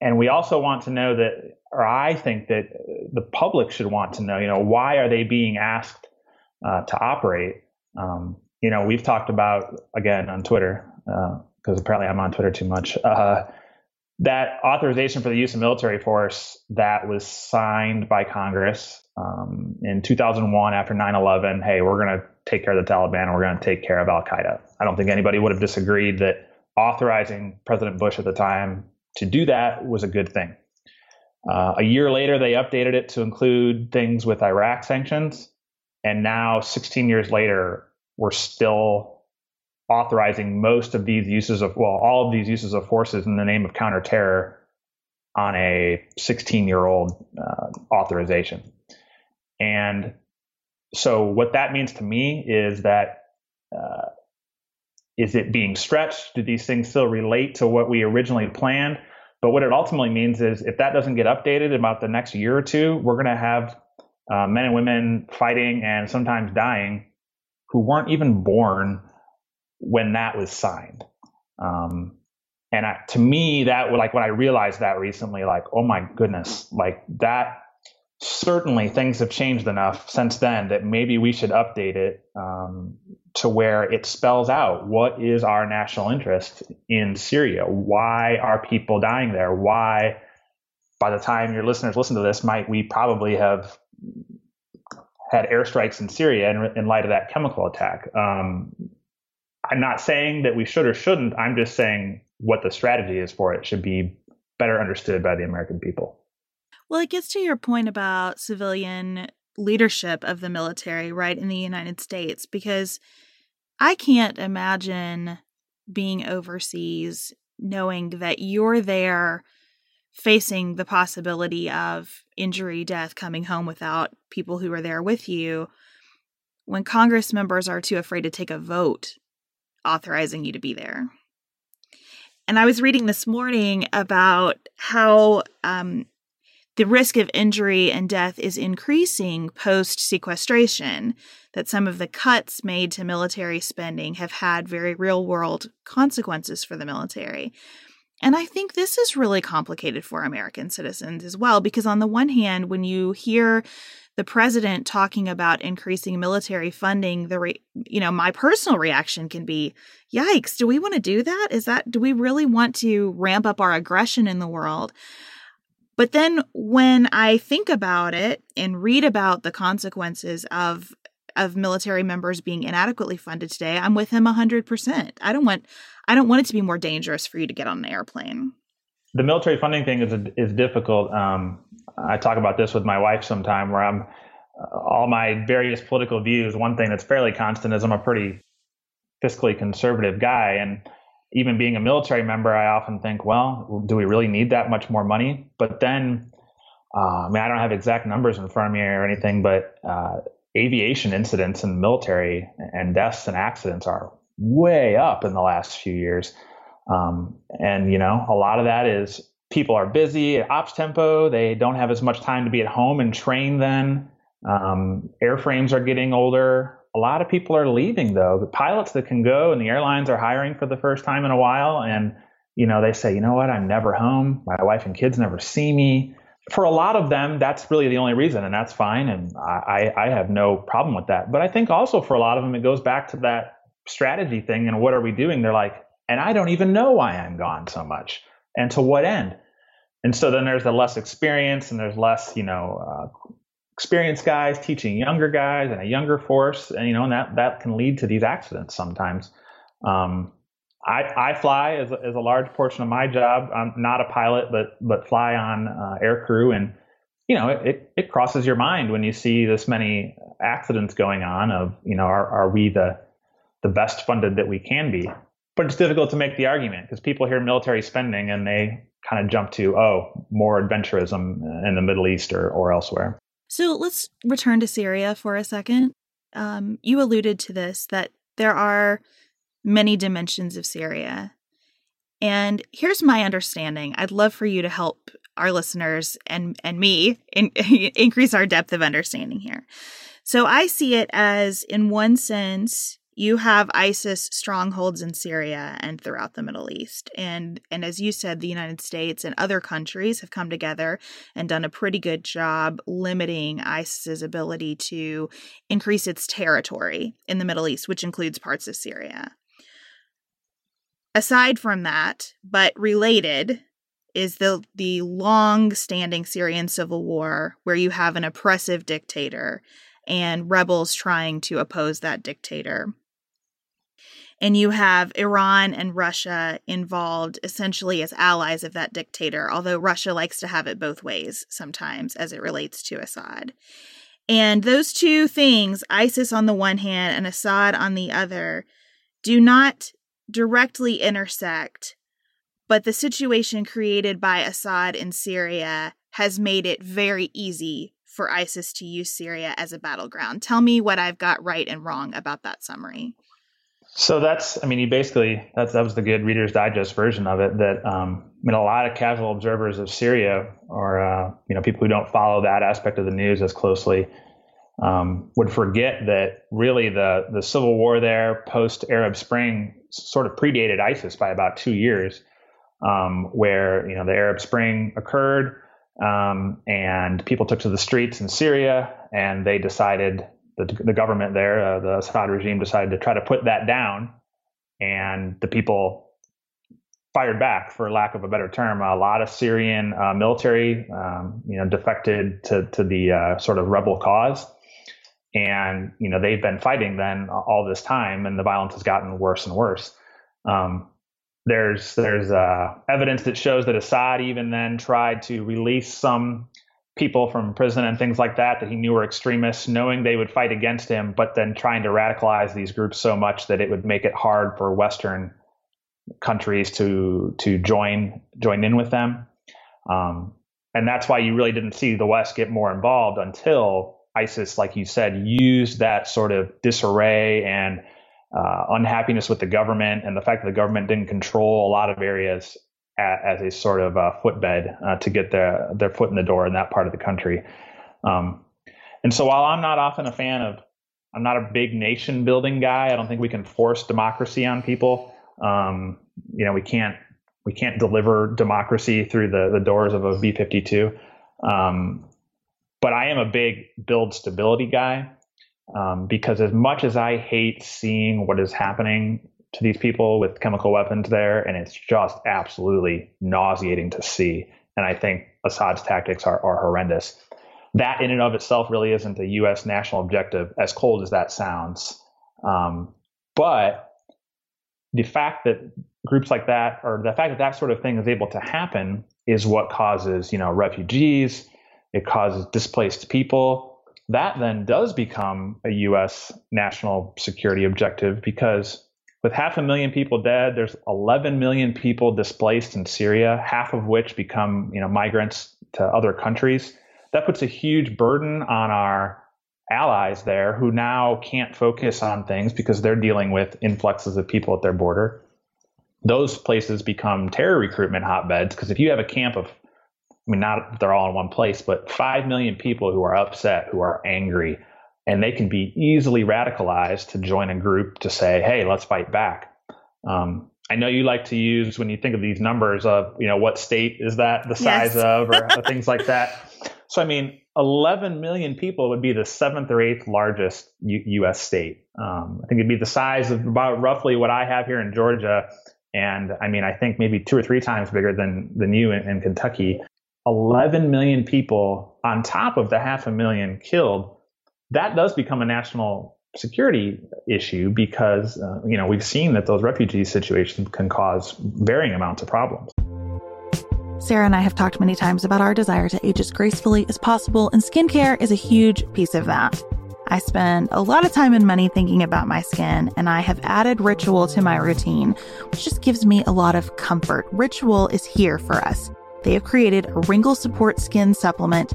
And we also want to know that, or I think that the public should want to know, you know, why are they being asked uh, to operate? Um, you know, we've talked about, again, on Twitter, because uh, apparently I'm on Twitter too much. Uh, that authorization for the use of military force that was signed by Congress um, in 2001 after 9 11 hey, we're going to take care of the Taliban and we're going to take care of Al Qaeda. I don't think anybody would have disagreed that authorizing President Bush at the time to do that was a good thing. Uh, a year later, they updated it to include things with Iraq sanctions. And now, 16 years later, we're still authorizing most of these uses of, well, all of these uses of forces in the name of counterterror on a 16 year old uh, authorization. And so, what that means to me is that uh, is it being stretched? Do these things still relate to what we originally planned? But what it ultimately means is if that doesn't get updated about the next year or two, we're going to have uh, men and women fighting and sometimes dying who weren't even born when that was signed. Um, and I, to me, that like when I realized that recently, like, oh my goodness, like that. Certainly, things have changed enough since then that maybe we should update it um, to where it spells out what is our national interest in Syria. Why are people dying there? Why, by the time your listeners listen to this, might we probably have had airstrikes in Syria in, in light of that chemical attack? Um, I'm not saying that we should or shouldn't. I'm just saying what the strategy is for it should be better understood by the American people. Well, it gets to your point about civilian leadership of the military, right, in the United States, because I can't imagine being overseas knowing that you're there facing the possibility of injury, death, coming home without people who are there with you when Congress members are too afraid to take a vote authorizing you to be there. And I was reading this morning about how um, the risk of injury and death is increasing post sequestration, that some of the cuts made to military spending have had very real world consequences for the military. And I think this is really complicated for American citizens as well, because on the one hand, when you hear the president talking about increasing military funding, the re- you know, my personal reaction can be, yikes, do we want to do that? Is that do we really want to ramp up our aggression in the world? But then when I think about it and read about the consequences of of military members being inadequately funded today, I'm with him 100%. I don't want I don't want it to be more dangerous for you to get on an airplane. The military funding thing is is difficult. Um, I talk about this with my wife sometime where I'm all my various political views. One thing that's fairly constant is I'm a pretty fiscally conservative guy. And even being a military member, I often think, well, do we really need that much more money? But then, uh, I mean, I don't have exact numbers in front of me or anything, but uh, aviation incidents in military and deaths and accidents are way up in the last few years. Um, and, you know, a lot of that is people are busy at ops tempo. They don't have as much time to be at home and train then. Um, airframes are getting older. A lot of people are leaving though. The pilots that can go and the airlines are hiring for the first time in a while. And you know, they say, you know what, I'm never home. My wife and kids never see me. For a lot of them, that's really the only reason, and that's fine. And I, I have no problem with that. But I think also for a lot of them, it goes back to that strategy thing and what are we doing? They're like, and I don't even know why I'm gone so much and to what end. And so then there's the less experience and there's less, you know, uh, experienced guys teaching younger guys and a younger force, and you know, and that that can lead to these accidents sometimes. Um, I, I fly as a, as a large portion of my job. I'm not a pilot, but but fly on uh, air crew, and you know, it, it crosses your mind when you see this many accidents going on. Of you know, are are we the the best funded that we can be? But it's difficult to make the argument because people hear military spending and they kind of jump to oh more adventurism in the Middle East or or elsewhere. So let's return to Syria for a second. Um, you alluded to this that there are many dimensions of Syria. And here's my understanding. I'd love for you to help our listeners and and me in, increase our depth of understanding here. So I see it as in one sense you have ISIS strongholds in Syria and throughout the Middle East. And and as you said, the United States and other countries have come together and done a pretty good job limiting ISIS's ability to increase its territory in the Middle East, which includes parts of Syria. Aside from that, but related, is the the long-standing Syrian civil war where you have an oppressive dictator and rebels trying to oppose that dictator and you have Iran and Russia involved essentially as allies of that dictator, although Russia likes to have it both ways sometimes as it relates to Assad. And those two things, ISIS on the one hand and Assad on the other, do not directly intersect, but the situation created by Assad in Syria has made it very easy for ISIS to use Syria as a battleground. Tell me what I've got right and wrong about that summary. So that's, I mean, you basically that's that was the good Reader's Digest version of it. That um, I mean, a lot of casual observers of Syria, or uh, you know, people who don't follow that aspect of the news as closely, um, would forget that really the the civil war there post Arab Spring sort of predated ISIS by about two years, um, where you know the Arab Spring occurred. Um, and people took to the streets in Syria, and they decided the, the government there, uh, the Assad regime, decided to try to put that down, and the people fired back, for lack of a better term. A lot of Syrian uh, military, um, you know, defected to to the uh, sort of rebel cause, and you know they've been fighting then all this time, and the violence has gotten worse and worse. Um, there's there's uh, evidence that shows that Assad even then tried to release some people from prison and things like that that he knew were extremists, knowing they would fight against him, but then trying to radicalize these groups so much that it would make it hard for Western countries to to join join in with them. Um, and that's why you really didn't see the West get more involved until ISIS, like you said, used that sort of disarray and uh, unhappiness with the government and the fact that the government didn't control a lot of areas as a sort of footbed uh, to get their their foot in the door in that part of the country. Um, and so while I'm not often a fan of, I'm not a big nation building guy. I don't think we can force democracy on people. Um, you know, we can't we can't deliver democracy through the the doors of a B-52. Um, but I am a big build stability guy um, because as much as I hate seeing what is happening to these people with chemical weapons there, and it's just absolutely nauseating to see. And I think Assad's tactics are, are horrendous. That in and of itself really isn't a U.S. national objective, as cold as that sounds. Um, but the fact that groups like that, or the fact that that sort of thing is able to happen, is what causes, you know, refugees. It causes displaced people. That then does become a U.S. national security objective because with half a million people dead, there's 11 million people displaced in Syria, half of which become you know migrants to other countries. That puts a huge burden on our allies there who now can't focus on things because they're dealing with influxes of people at their border. Those places become terror recruitment hotbeds because if you have a camp of I mean, not they're all in one place, but five million people who are upset, who are angry, and they can be easily radicalized to join a group to say, "Hey, let's fight back." Um, I know you like to use when you think of these numbers of, you know, what state is that the size Yes. of or things like that. So, I mean, 11 million people would be the seventh or eighth largest U- U.S. state. Um, I think it'd be the size of about roughly what I have here in Georgia. And I mean, I think maybe two or three times bigger than, than you in, in Kentucky. 11 million people on top of the half a million killed. That does become a national security issue because uh, you know we've seen that those refugee situations can cause varying amounts of problems. Sarah and I have talked many times about our desire to age as gracefully as possible, and skincare is a huge piece of that. I spend a lot of time and money thinking about my skin, and I have added Ritual to my routine, which just gives me a lot of comfort. Ritual is here for us. They have created a wrinkle support skin supplement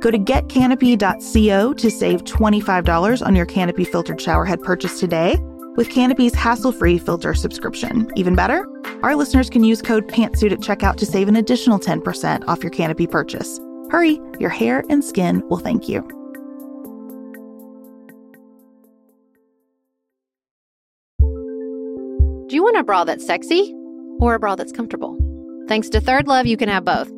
Go to getcanopy.co to save $25 on your Canopy filtered showerhead purchase today with Canopy's hassle-free filter subscription. Even better, our listeners can use code PANTSUIT at checkout to save an additional 10% off your Canopy purchase. Hurry, your hair and skin will thank you. Do you want a bra that's sexy or a bra that's comfortable? Thanks to Third Love, you can have both.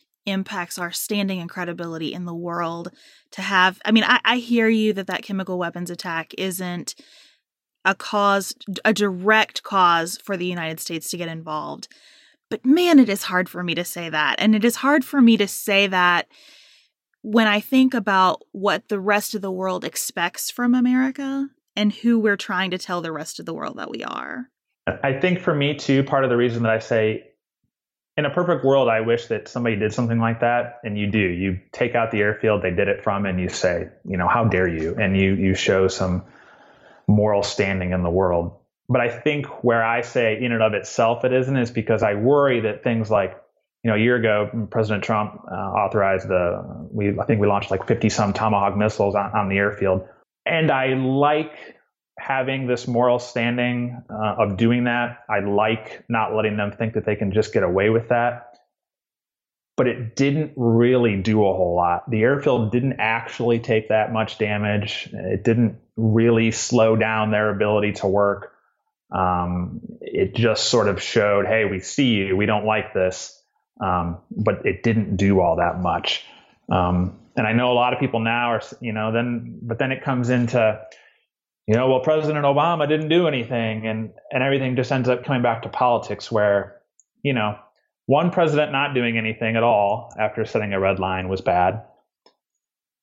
impacts our standing and credibility in the world to have. I mean, I, I hear you that that chemical weapons attack isn't a cause, a direct cause for the United States to get involved. But man, it is hard for me to say that. And it is hard for me to say that when I think about what the rest of the world expects from America and who we're trying to tell the rest of the world that we are. I think for me too, part of the reason that I say in a perfect world, I wish that somebody did something like that, and you do. You take out the airfield they did it from, and you say, you know, how dare you? And you you show some moral standing in the world. But I think where I say in and of itself it isn't is because I worry that things like you know a year ago President Trump uh, authorized the we I think we launched like 50 some Tomahawk missiles on, on the airfield, and I like having this moral standing uh, of doing that. I like not letting them think that they can just get away with that. But it didn't really do a whole lot. The airfield didn't actually take that much damage. It didn't really slow down their ability to work. Um, it just sort of showed, hey, we see you, we don't like this, um, but it didn't do all that much. Um, and I know a lot of people now are, you know, then, but then it comes into, you know, well, President Obama didn't do anything, and and everything just ends up coming back to politics, where, you know, one president not doing anything at all after setting a red line was bad,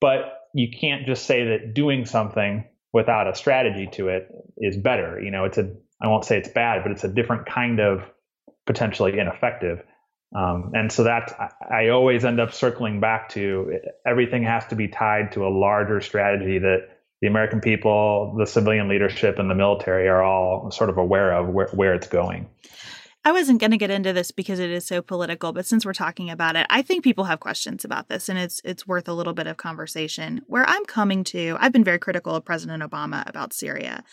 but you can't just say that doing something without a strategy to it is better. You know, it's a I won't say it's bad, but it's a different kind of potentially ineffective. Um, and so that I, I always end up circling back to everything has to be tied to a larger strategy that the American people, the civilian leadership, and the military are all sort of aware of where, where it's going. I wasn't going to get into this because it is so political, but since we're talking about it, I think people have questions about this and it's it's worth a little bit of conversation. Where I'm coming to, I've been very critical of President Obama about Syria.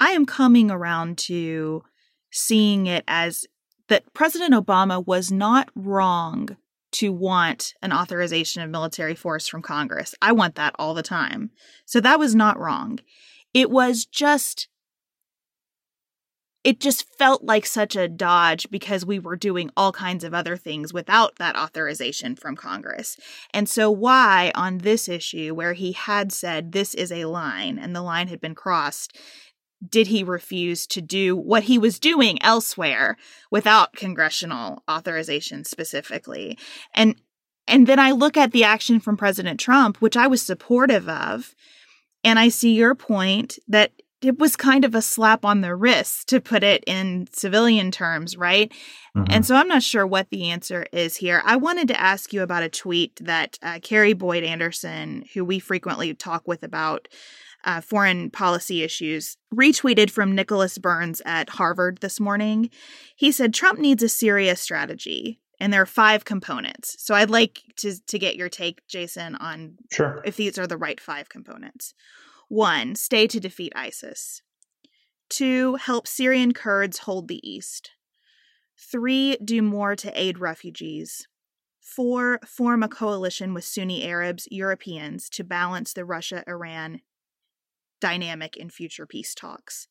I am coming around to seeing it as that President Obama was not wrong to want an authorization of military force from Congress. I want that all the time. So that was not wrong. It was just it just felt like such a dodge because we were doing all kinds of other things without that authorization from Congress. And so, why on this issue, where he had said this is a line and the line had been crossed, did he refuse to do what he was doing elsewhere without congressional authorization specifically? And and then I look at the action from President Trump, which I was supportive of, and I see your point that it was kind of a slap on the wrist to put it in civilian terms, right? Mm-hmm. And so I'm not sure what the answer is here. I wanted to ask you about a tweet that uh, Carrie Boyd Anderson, who we frequently talk with about uh, foreign policy issues, retweeted from Nicholas Burns at Harvard this morning. He said Trump needs a serious strategy, and there are five components. So I'd like to to get your take, Jason, on sure. if these are the right five components. One, stay to defeat ISIS. Two, help Syrian Kurds hold the east. Three, do more to aid refugees. Four, form a coalition with Sunni Arabs, Europeans to balance the Russia Iran dynamic in future peace talks.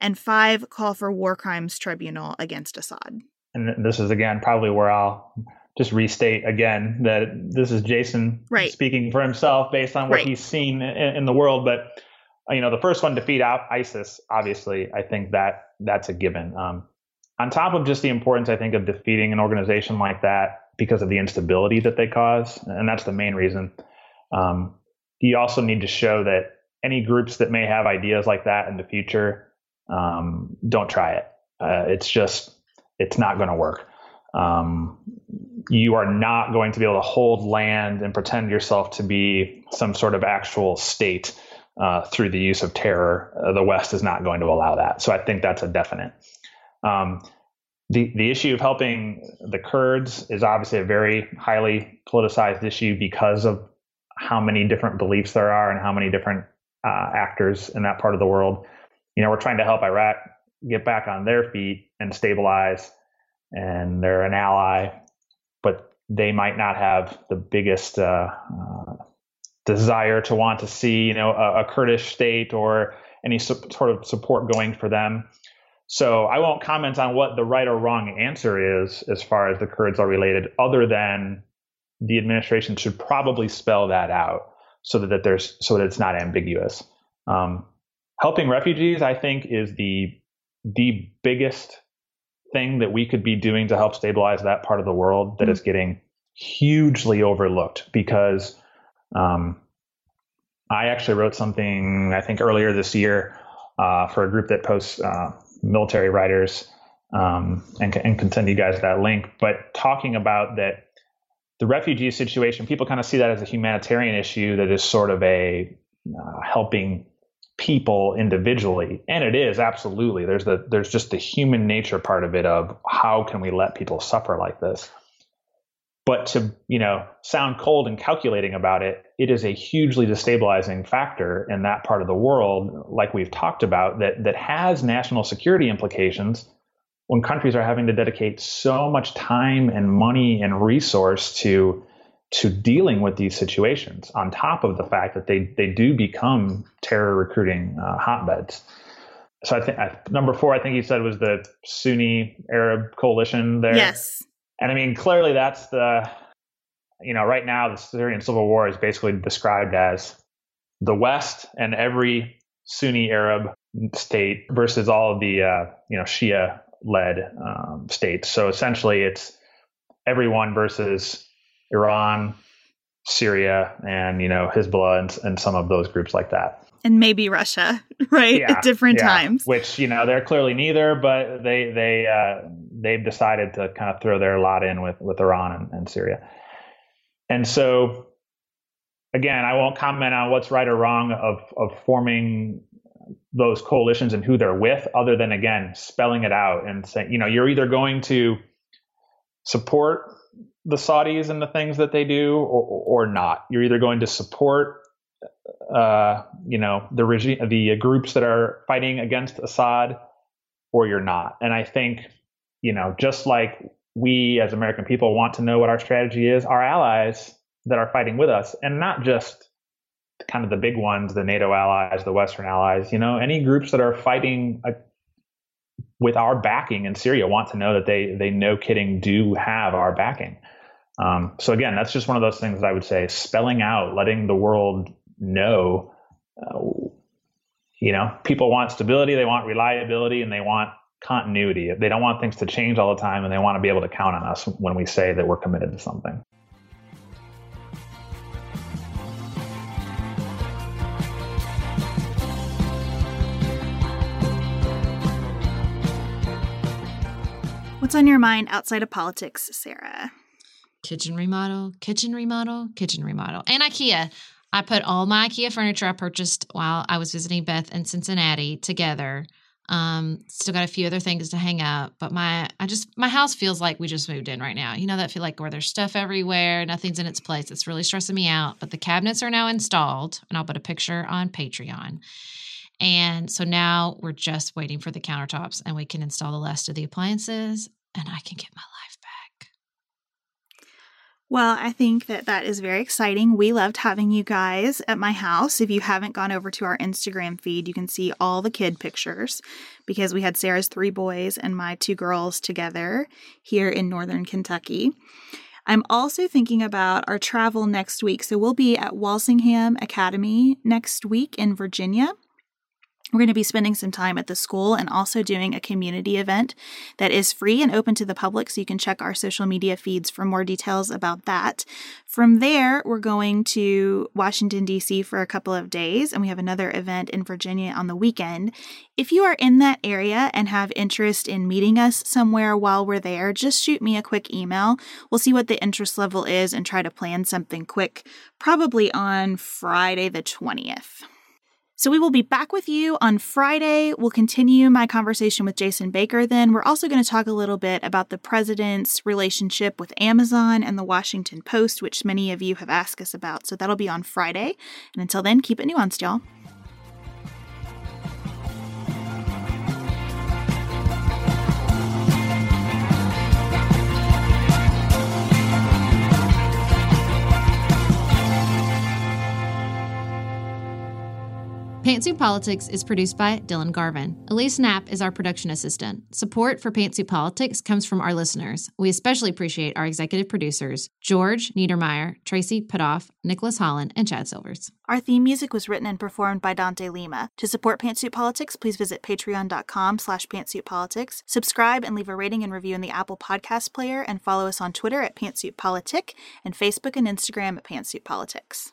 And five, call for war crimes tribunal against Assad. And this is again probably where I'll just restate again that this is Jason right. speaking for himself based on what right. he's seen in, in, the world. But you know, the first one, defeat out ISIS. Obviously, I think that that's a given. Um, on top of just the importance, I think, of defeating an organization like that because of the instability that they cause, and that's the main reason. Um, you also need to show that any groups that may have ideas like that in the future, um, don't try it. Uh, it's just, it's not going to work. Um, you are not going to be able to hold land and pretend yourself to be some sort of actual state uh, through the use of terror. Uh, the West is not going to allow that. So I think that's a definite. Um, the the issue of helping the Kurds is obviously a very highly politicized issue because of how many different beliefs there are and how many different uh, actors in that part of the world. You know, we're trying to help Iraq get back on their feet and stabilize, and they're an ally, but they might not have the biggest uh, uh, desire to want to see, you know, a, a Kurdish state or any su- sort of support going for them. So I won't comment on what the right or wrong answer is as far as the Kurds are related, other than the administration should probably spell that out so that, that there's so that it's not ambiguous. Um, helping refugees, I think, is the the biggest thing that we could be doing to help stabilize that part of the world that mm-hmm. is getting hugely overlooked because um, I actually wrote something I think earlier this year uh, for a group that posts uh, military writers um, and, and can send you guys that link, but talking about that the refugee situation, people kind of see that as a humanitarian issue that is sort of a uh, helping people individually, and it is absolutely. There's the there's just the human nature part of it of how can we let people suffer like this. But to, you know, sound cold and calculating about it, it is a hugely destabilizing factor in that part of the world, like we've talked about, that that has national security implications when countries are having to dedicate so much time and money and resource to to dealing with these situations on top of the fact that they they do become terror recruiting uh, hotbeds. So i think number four i think you said was the sunni arab coalition there. Yes. And i mean clearly that's the you know right now the syrian civil war is basically described as the west and every sunni arab state versus all of the uh, you know shia led um, states so essentially it's everyone versus Iran, Syria, and you know Hezbollah and, and some of those groups like that. And maybe Russia, right? Yeah, At different yeah. times. Which you know they're clearly neither, but they they uh, they've decided to kind of throw their lot in with with Iran and, and Syria. And so, again, I won't comment on what's right or wrong of of forming those coalitions and who they're with, other than again spelling it out and saying, you know, you're either going to support the Saudis and the things that they do, or, or not. You're either going to support, uh, you know, the regime, the groups that are fighting against Assad, or you're not. And I think, you know, just like we as American people want to know what our strategy is, our allies that are fighting with us, and not just kind of the big ones, the NATO allies, the Western allies, you know, any groups that are fighting a, with our backing in Syria want to know that they they no kidding do have our backing. Um, so again, that's just one of those things that I would say spelling out, letting the world know. Uh, you know, people want stability, they want reliability, and they want continuity. They don't want things to change all the time, and they want to be able to count on us when we say that we're committed to something. What's on your mind outside of politics, Sarah? kitchen remodel, kitchen remodel, kitchen remodel, and IKEA. I put all my IKEA furniture I purchased while I was visiting Beth in Cincinnati together. Um, still got a few other things to hang up, but my I just my house feels like we just moved in right now. You know that feel like where there's stuff everywhere, nothing's in its place. It's really stressing me out. But the cabinets are now installed, and I'll put a picture on Patreon. And so now we're just waiting for the countertops, and we can install the rest of the appliances, and I can get my life back. well, I think that that is very exciting. We loved having you guys at my house. If you haven't gone over to our Instagram feed, you can see all the kid pictures because we had Sarah's three boys and my two girls together here in northern Kentucky. I'm also thinking about our travel next week. So we'll be at Walsingham Academy next week in Virginia. We're going to be spending some time at the school and also doing a community event that is free and open to the public, so you can check our social media feeds for more details about that. From there, we're going to Washington, D.C. for a couple of days, and we have another event in Virginia on the weekend. If you are in that area and have interest in meeting us somewhere while we're there, just shoot me a quick email. We'll see what the interest level is and try to plan something quick, probably on Friday the 20th. So we will be back with you on Friday. We'll continue my conversation with Jason Baker then. We're also going to talk a little bit about the president's relationship with Amazon and the Washington Post, which many of you have asked us about. So that'll be on Friday. And until then, keep it nuanced, y'all. Pantsuit Politics is produced by Dylan Garvin. Elise Knapp is our production assistant. Support for Pantsuit Politics comes from our listeners. We especially appreciate our executive producers, George Niedermeyer, Tracy Putoff, Nicholas Holland, and Chad Silvers. Our theme music was written and performed by Dante Lima. To support Pantsuit Politics, please visit patreon.com slash pantsuitpolitics. Subscribe and leave a rating and review in the Apple Podcast player, and follow us on Twitter at Pantsuit Politic and Facebook and Instagram at Pantsuit Politics.